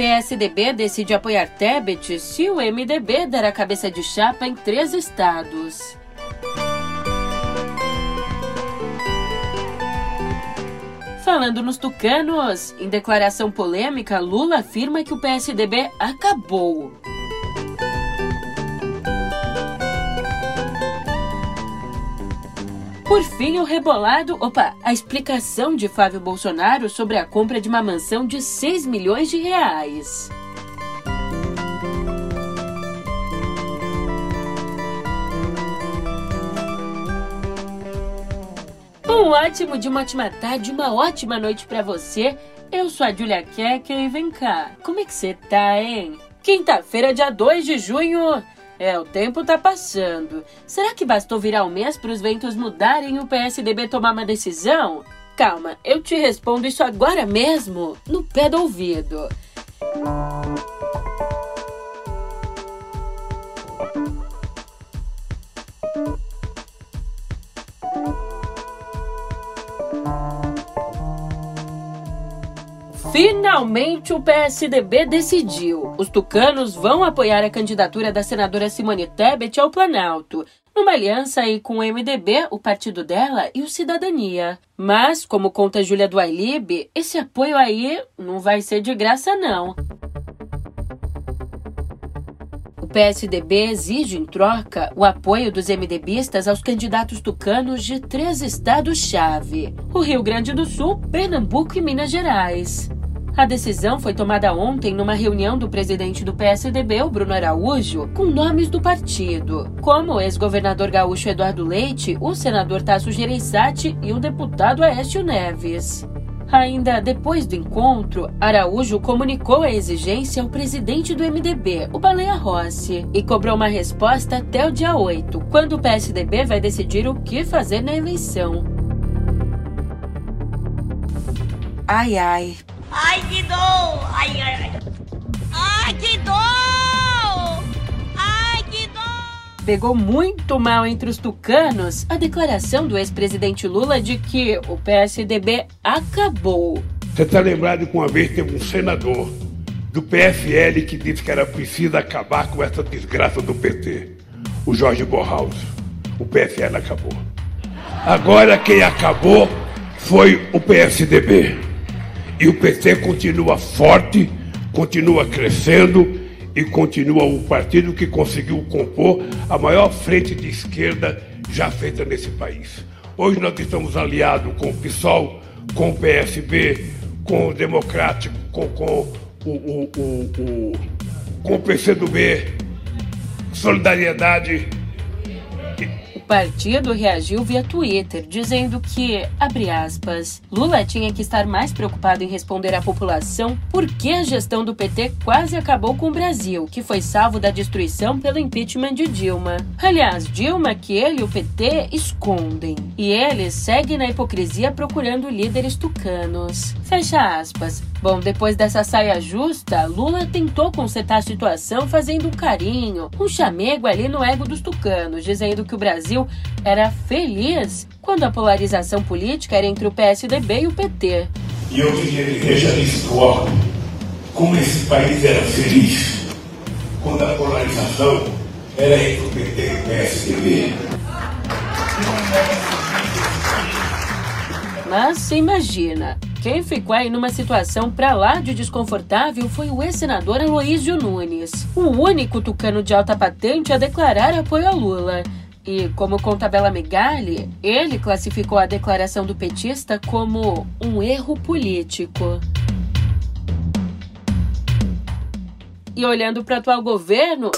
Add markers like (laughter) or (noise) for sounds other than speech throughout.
PSDB decide apoiar Tebet se o MDB der a cabeça de chapa em três estados. Falando nos tucanos, em declaração polêmica, Lula afirma que o PSDB acabou. Por fim, o rebolado, opa, a explicação de Flávio Bolsonaro sobre a compra de uma mansão de 6 milhões de reais. Um ótimo de uma ótima tarde, uma ótima noite para você. Eu sou a Julia Keck e vem cá, como é que você tá, hein? Quinta-feira, dia 2 de junho. É, o tempo tá passando. Será que bastou virar um mês para os ventos mudarem e o PSDB tomar uma decisão? Calma, eu te respondo isso agora mesmo, no pé do ouvido. Finalmente o PSDB decidiu. Os tucanos vão apoiar a candidatura da senadora Simone Tebet ao Planalto, numa aliança aí com o MDB, o partido dela e o Cidadania. Mas, como conta Júlia do esse apoio aí não vai ser de graça não. O PSDB exige em troca o apoio dos MDBistas aos candidatos tucanos de três estados-chave: o Rio Grande do Sul, Pernambuco e Minas Gerais. A decisão foi tomada ontem numa reunião do presidente do PSDB, o Bruno Araújo, com nomes do partido, como o ex-governador gaúcho Eduardo Leite, o senador Tasso Gereissati e o deputado Aécio Neves. Ainda depois do encontro, Araújo comunicou a exigência ao presidente do MDB, o Baleia Rossi, e cobrou uma resposta até o dia 8, quando o PSDB vai decidir o que fazer na eleição. Ai, ai, Ai, que dor! Ai, ai, ai. Ai, que dor! Ai, que dor! Pegou muito mal entre os tucanos a declaração do ex-presidente Lula de que o PSDB acabou. Você está lembrado que uma vez teve um senador do PFL que disse que era preciso acabar com essa desgraça do PT, o Jorge Borhaus. O PFL acabou. Agora quem acabou foi o PSDB. E o PT continua forte, continua crescendo e continua o partido que conseguiu compor a maior frente de esquerda já feita nesse país. Hoje nós estamos aliados com o PSOL, com o PSB, com o Democrático, com, com o, o, o, o, com o PCdoB, Solidariedade partido reagiu via Twitter, dizendo que, abre aspas, Lula tinha que estar mais preocupado em responder à população por que a gestão do PT quase acabou com o Brasil, que foi salvo da destruição pelo impeachment de Dilma. Aliás, Dilma que ele e o PT escondem. E ele segue na hipocrisia procurando líderes tucanos. Fecha aspas. Bom, depois dessa saia justa, Lula tentou consertar a situação fazendo um carinho, um chamego ali no ego dos tucanos, dizendo que o Brasil era feliz quando a polarização política era entre o PSDB e o PT. E eu queria que registre como esse país era feliz quando a polarização era entre o PT e o PSDB. Mas se imagina, quem ficou aí numa situação pra lá de desconfortável foi o ex-senador Aloysio Nunes, o único tucano de alta patente a declarar apoio a Lula. E, como conta Bela Megali, ele classificou a declaração do petista como um erro político. E olhando para o atual governo,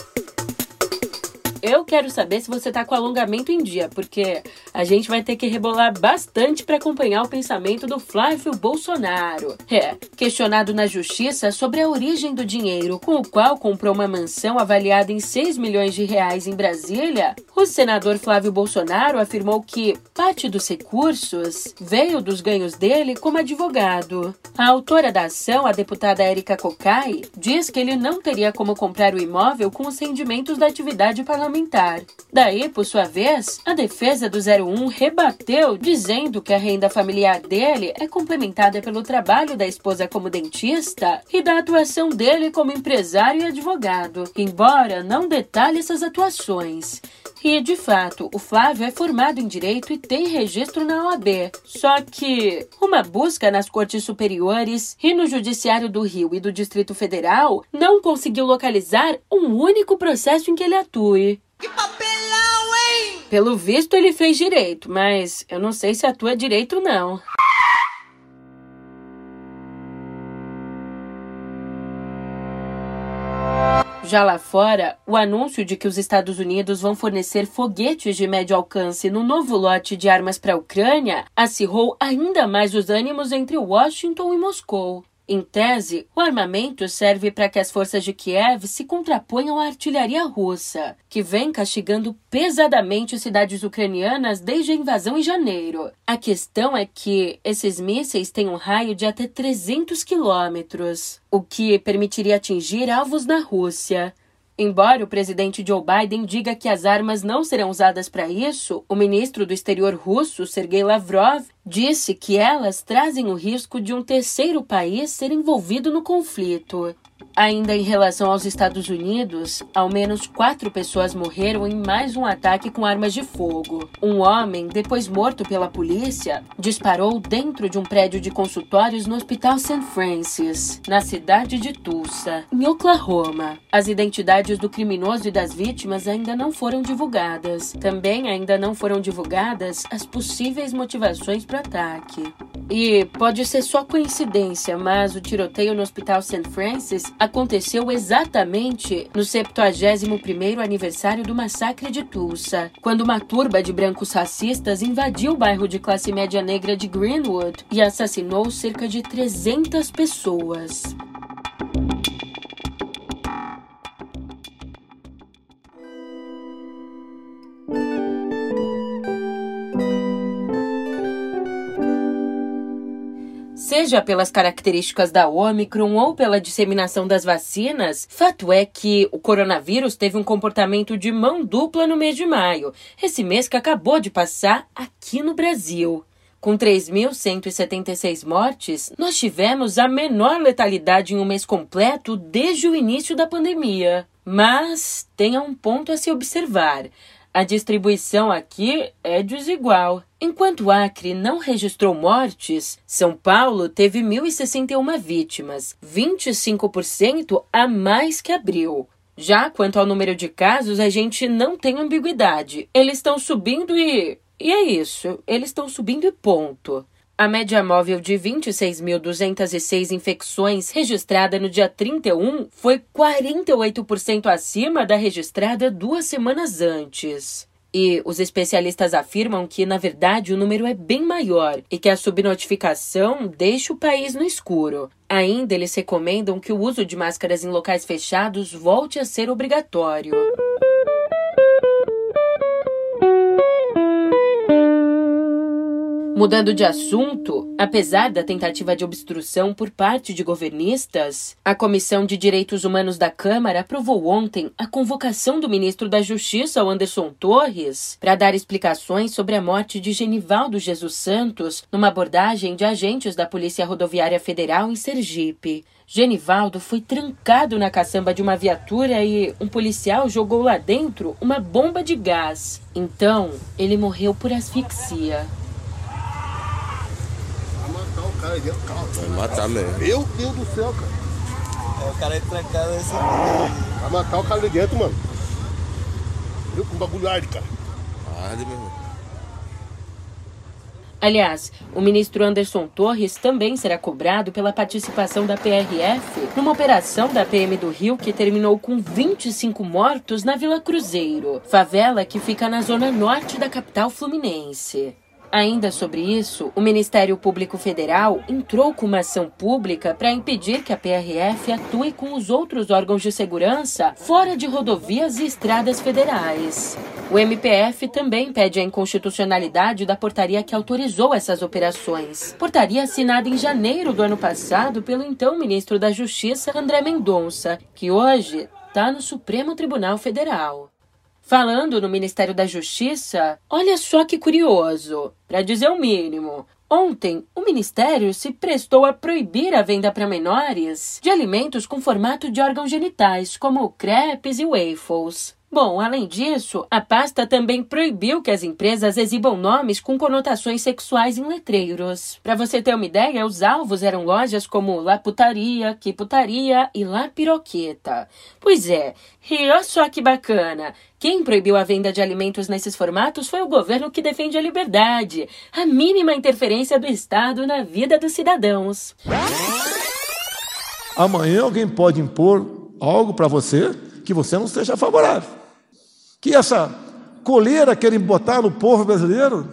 eu quero saber se você tá com alongamento em dia, porque a gente vai ter que rebolar bastante para acompanhar o pensamento do Flávio Bolsonaro. É, questionado na justiça sobre a origem do dinheiro com o qual comprou uma mansão avaliada em 6 milhões de reais em Brasília, o senador Flávio Bolsonaro afirmou que parte dos recursos veio dos ganhos dele como advogado. A autora da ação, a deputada Érica Cocai, diz que ele não teria como comprar o imóvel com os rendimentos da atividade parlamentar Daí, por sua vez, a defesa do 01 rebateu, dizendo que a renda familiar dele é complementada pelo trabalho da esposa como dentista e da atuação dele como empresário e advogado, embora não detalhe essas atuações. E, de fato, o Flávio é formado em Direito e tem registro na OAB. Só que uma busca nas cortes superiores e no Judiciário do Rio e do Distrito Federal não conseguiu localizar um único processo em que ele atue. Que papelão, hein? Pelo visto, ele fez direito, mas eu não sei se atua direito, não. Já lá fora, o anúncio de que os Estados Unidos vão fornecer foguetes de médio alcance no novo lote de armas para a Ucrânia acirrou ainda mais os ânimos entre Washington e Moscou. Em tese, o armamento serve para que as forças de Kiev se contraponham à artilharia russa, que vem castigando pesadamente cidades ucranianas desde a invasão em janeiro. A questão é que esses mísseis têm um raio de até 300 quilômetros, o que permitiria atingir alvos na Rússia. Embora o presidente Joe Biden diga que as armas não serão usadas para isso, o ministro do exterior russo, Sergei Lavrov, disse que elas trazem o risco de um terceiro país ser envolvido no conflito. Ainda em relação aos Estados Unidos, ao menos quatro pessoas morreram em mais um ataque com armas de fogo. Um homem, depois morto pela polícia, disparou dentro de um prédio de consultórios no Hospital St. Francis, na cidade de Tulsa, em Oklahoma. As identidades do criminoso e das vítimas ainda não foram divulgadas. Também ainda não foram divulgadas as possíveis motivações ataque. E pode ser só coincidência, mas o tiroteio no Hospital St. Francis aconteceu exatamente no 71º aniversário do massacre de Tulsa, quando uma turba de brancos racistas invadiu o bairro de classe média negra de Greenwood e assassinou cerca de 300 pessoas. Seja pelas características da Omicron ou pela disseminação das vacinas, fato é que o coronavírus teve um comportamento de mão dupla no mês de maio, esse mês que acabou de passar aqui no Brasil. Com 3.176 mortes, nós tivemos a menor letalidade em um mês completo desde o início da pandemia. Mas tenha um ponto a se observar. A distribuição aqui é desigual. Enquanto Acre não registrou mortes, São Paulo teve 1.061 vítimas, 25% a mais que abril. Já quanto ao número de casos, a gente não tem ambiguidade. Eles estão subindo e. E é isso, eles estão subindo e ponto. A média móvel de 26.206 infecções registrada no dia 31 foi 48% acima da registrada duas semanas antes. E os especialistas afirmam que, na verdade, o número é bem maior e que a subnotificação deixa o país no escuro. Ainda eles recomendam que o uso de máscaras em locais fechados volte a ser obrigatório. Mudando de assunto, apesar da tentativa de obstrução por parte de governistas, a Comissão de Direitos Humanos da Câmara aprovou ontem a convocação do ministro da Justiça, Anderson Torres, para dar explicações sobre a morte de Genivaldo Jesus Santos numa abordagem de agentes da Polícia Rodoviária Federal em Sergipe. Genivaldo foi trancado na caçamba de uma viatura e um policial jogou lá dentro uma bomba de gás. Então, ele morreu por asfixia cara dentro do carro. Vai matar mesmo. Meu Deus do céu, cara. É, o cara é trancado nesse. Vai matar o cara ali dentro, mano. Viu com bagulho arde, cara. Arde, meu irmão. Aliás, o ministro Anderson Torres também será cobrado pela participação da PRF numa operação da PM do Rio que terminou com 25 mortos na Vila Cruzeiro, favela que fica na zona norte da capital fluminense. Ainda sobre isso, o Ministério Público Federal entrou com uma ação pública para impedir que a PRF atue com os outros órgãos de segurança fora de rodovias e estradas federais. O MPF também pede a inconstitucionalidade da portaria que autorizou essas operações. Portaria assinada em janeiro do ano passado pelo então ministro da Justiça, André Mendonça, que hoje está no Supremo Tribunal Federal. Falando no Ministério da Justiça, olha só que curioso, para dizer o mínimo. Ontem, o Ministério se prestou a proibir a venda para menores de alimentos com formato de órgãos genitais, como crepes e waffles. Bom, além disso, a pasta também proibiu que as empresas exibam nomes com conotações sexuais em letreiros. Para você ter uma ideia, os alvos eram lojas como La Putaria, Que Putaria e La Piroqueta. Pois é, e olha só que bacana! Quem proibiu a venda de alimentos nesses formatos foi o governo que defende a liberdade, a mínima interferência do Estado na vida dos cidadãos. Amanhã alguém pode impor algo para você que você não esteja favorável que essa coleira querem botar no povo brasileiro?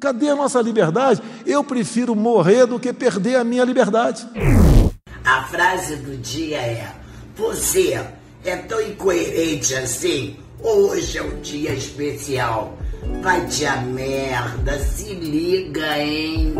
Cadê a nossa liberdade? Eu prefiro morrer do que perder a minha liberdade. A frase do dia é: Você é tão incoerente assim? Hoje é um dia especial. Vai te a merda, se liga, hein?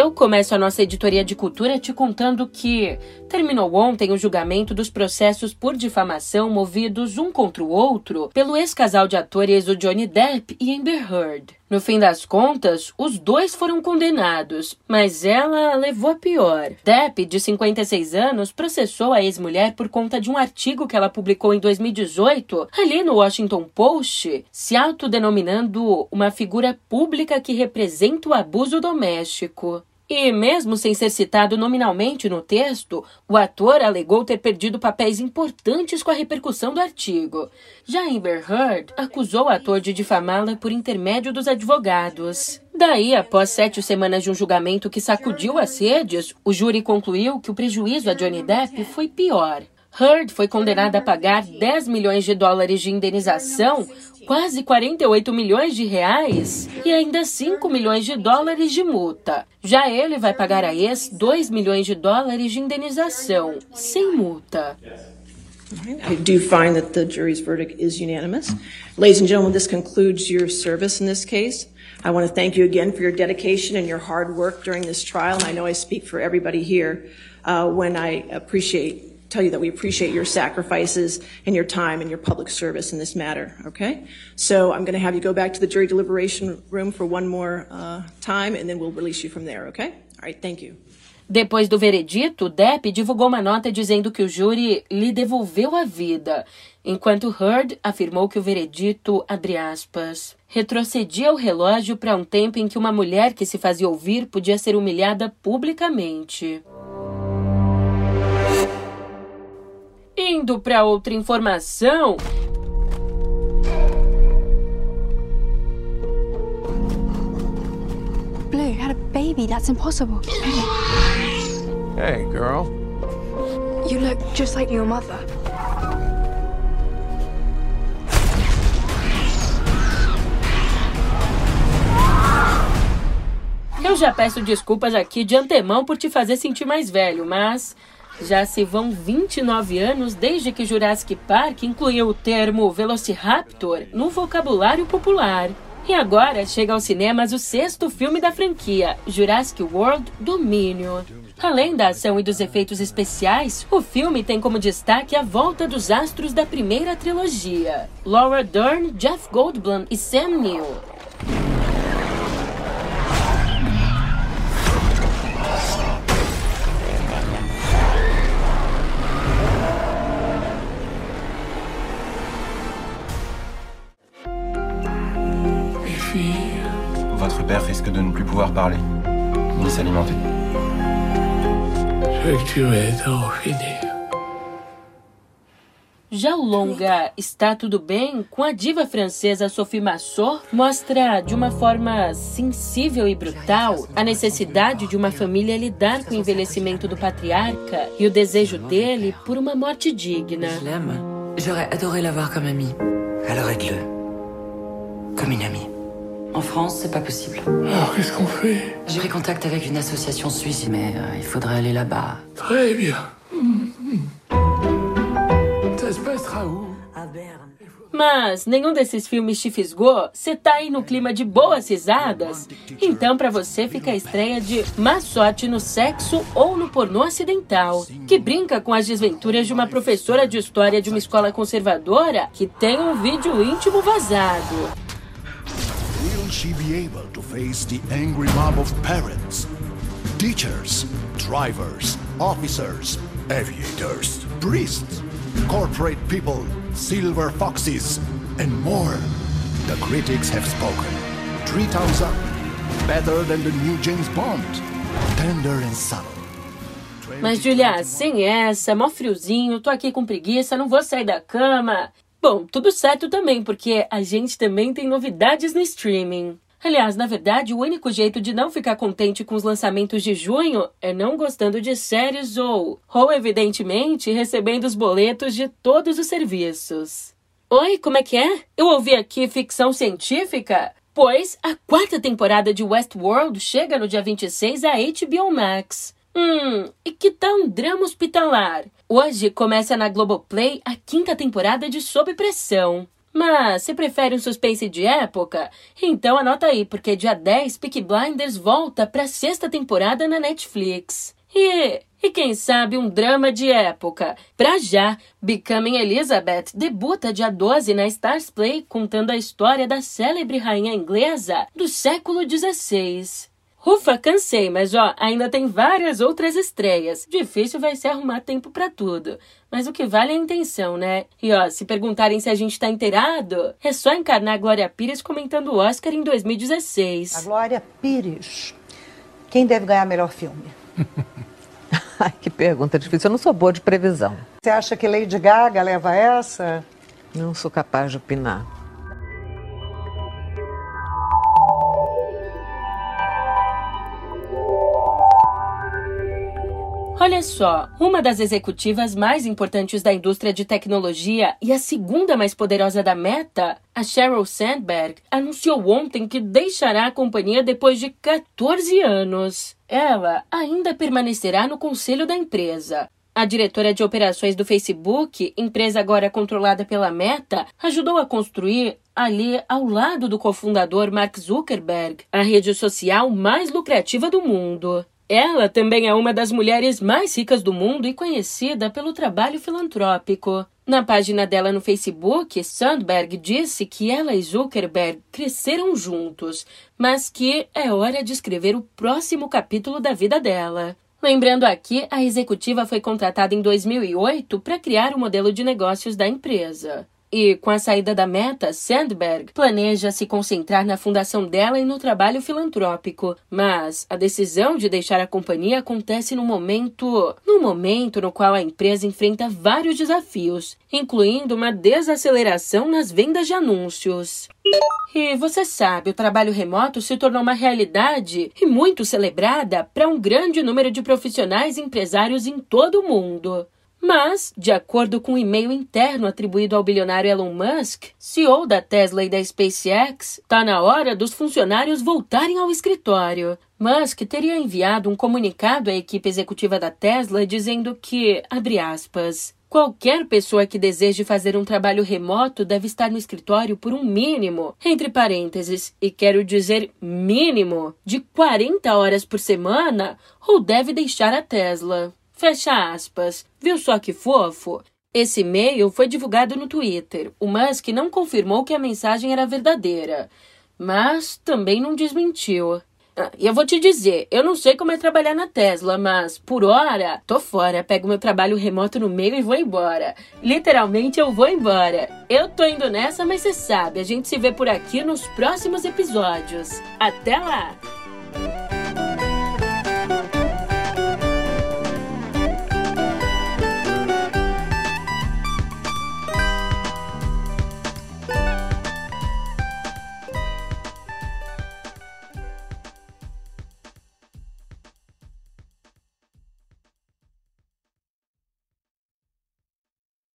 Eu começo a nossa editoria de cultura te contando que terminou ontem o julgamento dos processos por difamação movidos um contra o outro pelo ex-casal de atores o Johnny Depp e Amber Heard. No fim das contas, os dois foram condenados, mas ela levou a pior. Depp, de 56 anos, processou a ex-mulher por conta de um artigo que ela publicou em 2018, ali no Washington Post, se autodenominando uma figura pública que representa o abuso doméstico. E, mesmo sem ser citado nominalmente no texto, o ator alegou ter perdido papéis importantes com a repercussão do artigo. Já Amber Heard acusou o ator de difamá-la por intermédio dos advogados. Daí, após sete semanas de um julgamento que sacudiu as redes, o júri concluiu que o prejuízo a Johnny Depp foi pior. Heard foi condenada a pagar 10 milhões de dólares de indenização, quase 48 milhões de reais e ainda 5 milhões de dólares de multa. Já ele vai pagar a ex 2 milhões de dólares de indenização, sem multa. I do find that the jury's verdict is unanimous. Ladies and gentlemen, this concludes your service in this case. I want to thank you again for your dedication and your hard work during this trial. And I know I speak for everybody here uh, when I appreciate tell you that we appreciate your sacrifices and your time and your public service in this matter, okay? So I'm going to have you go back to the jury deliberation room for one more uh, time, and then we'll release you from there, okay? All right, thank you. Depois do veredito, Depp divulgou uma nota dizendo que o júri lhe devolveu a vida, enquanto Heard afirmou que o veredito, abre aspas, retrocedia o relógio para um tempo em que uma mulher que se fazia ouvir podia ser humilhada publicamente. Indo para outra informação. Blue had a baby. That's impossible. Hey, girl. You look just like your mother. Eu já peço desculpas aqui de antemão por te fazer sentir mais velho, mas já se vão 29 anos desde que Jurassic Park incluiu o termo Velociraptor no vocabulário popular. E agora chega aos cinemas o sexto filme da franquia, Jurassic World Dominion. Além da ação e dos efeitos especiais, o filme tem como destaque a volta dos astros da primeira trilogia: Laura Dern, Jeff Goldblum e Sam Neill. Père risque de ne plus pouvoir parler, ni s'alimenter. Já o longa Está Tudo Bem, com a diva francesa Sophie Massot, mostra de uma forma sensível e brutal a necessidade de uma família lidar com o envelhecimento do patriarca e o desejo dele por uma morte digna. Je l'aime. J'aurais adoré l'avoir comme amie. Alors aide-le. Comme une amie. En France, c'est pas possible. Alors qu'est-ce qu'on fait J'irai contact avec une association suisse, mais euh, il faudrait aller là-bas. Très bien. Ça se passera où À Berne. Mas nenhum desses filmes te fisgou? Você tá aí no clima de boas risadas? Então para você fica a estreia de Má Sorte no Sexo ou no Pornô Acidental, que brinca com as desventuras de uma professora de história de uma escola conservadora que tem um vídeo íntimo vazado. Will she be able to face the angry mob of parents, teachers, drivers, officers, aviators, priests, corporate people, silver foxes, and more? The critics have spoken. Three thumbs up. Better than the new James Bond. Tender and subtle. Mas, Julia, sem essa, mó friozinho, tô aqui com preguiça, não vou sair da cama. Bom, tudo certo também, porque a gente também tem novidades no streaming. Aliás, na verdade, o único jeito de não ficar contente com os lançamentos de junho é não gostando de séries ou, ou evidentemente, recebendo os boletos de todos os serviços. Oi, como é que é? Eu ouvi aqui ficção científica? Pois a quarta temporada de Westworld chega no dia 26 a HBO Max. Hum, e que tal um drama hospitalar? Hoje começa na Globoplay a quinta temporada de Sob Pressão. Mas se prefere um suspense de época, então anota aí, porque dia 10 Peaky Blinders volta para sexta temporada na Netflix. E, e quem sabe um drama de época. Pra já, Becoming Elizabeth debuta dia 12 na Stars Play contando a história da célebre rainha inglesa do século XVI. Ufa, cansei, mas ó, ainda tem várias outras estreias. Difícil vai ser arrumar tempo para tudo. Mas o que vale é a intenção, né? E ó, se perguntarem se a gente tá inteirado, é só encarnar a Glória Pires comentando o Oscar em 2016. A Glória Pires. Quem deve ganhar melhor filme? (laughs) Ai, que pergunta difícil. Eu não sou boa de previsão. Você acha que Lady Gaga leva essa? Não sou capaz de opinar. Olha só, uma das executivas mais importantes da indústria de tecnologia e a segunda mais poderosa da Meta, a Sheryl Sandberg, anunciou ontem que deixará a companhia depois de 14 anos. Ela ainda permanecerá no conselho da empresa. A diretora de operações do Facebook, empresa agora controlada pela Meta, ajudou a construir ali ao lado do cofundador Mark Zuckerberg, a rede social mais lucrativa do mundo. Ela também é uma das mulheres mais ricas do mundo e conhecida pelo trabalho filantrópico. Na página dela no Facebook, Sandberg disse que ela e Zuckerberg cresceram juntos, mas que é hora de escrever o próximo capítulo da vida dela. Lembrando aqui, a executiva foi contratada em 2008 para criar o modelo de negócios da empresa. E, com a saída da Meta, Sandberg planeja se concentrar na fundação dela e no trabalho filantrópico. Mas a decisão de deixar a companhia acontece no momento, no momento no qual a empresa enfrenta vários desafios, incluindo uma desaceleração nas vendas de anúncios. E você sabe, o trabalho remoto se tornou uma realidade e muito celebrada para um grande número de profissionais e empresários em todo o mundo. Mas, de acordo com um e-mail interno atribuído ao bilionário Elon Musk, CEO da Tesla e da SpaceX, está na hora dos funcionários voltarem ao escritório. Musk teria enviado um comunicado à equipe executiva da Tesla dizendo que, abre aspas, Qualquer pessoa que deseje fazer um trabalho remoto deve estar no escritório por um mínimo, entre parênteses, e quero dizer mínimo, de 40 horas por semana, ou deve deixar a Tesla. Fecha aspas. Viu só que fofo? Esse e-mail foi divulgado no Twitter. O Musk não confirmou que a mensagem era verdadeira, mas também não desmentiu. Ah, e eu vou te dizer, eu não sei como é trabalhar na Tesla, mas por hora, tô fora, pego meu trabalho remoto no meio e vou embora. Literalmente eu vou embora. Eu tô indo nessa, mas você sabe, a gente se vê por aqui nos próximos episódios. Até lá!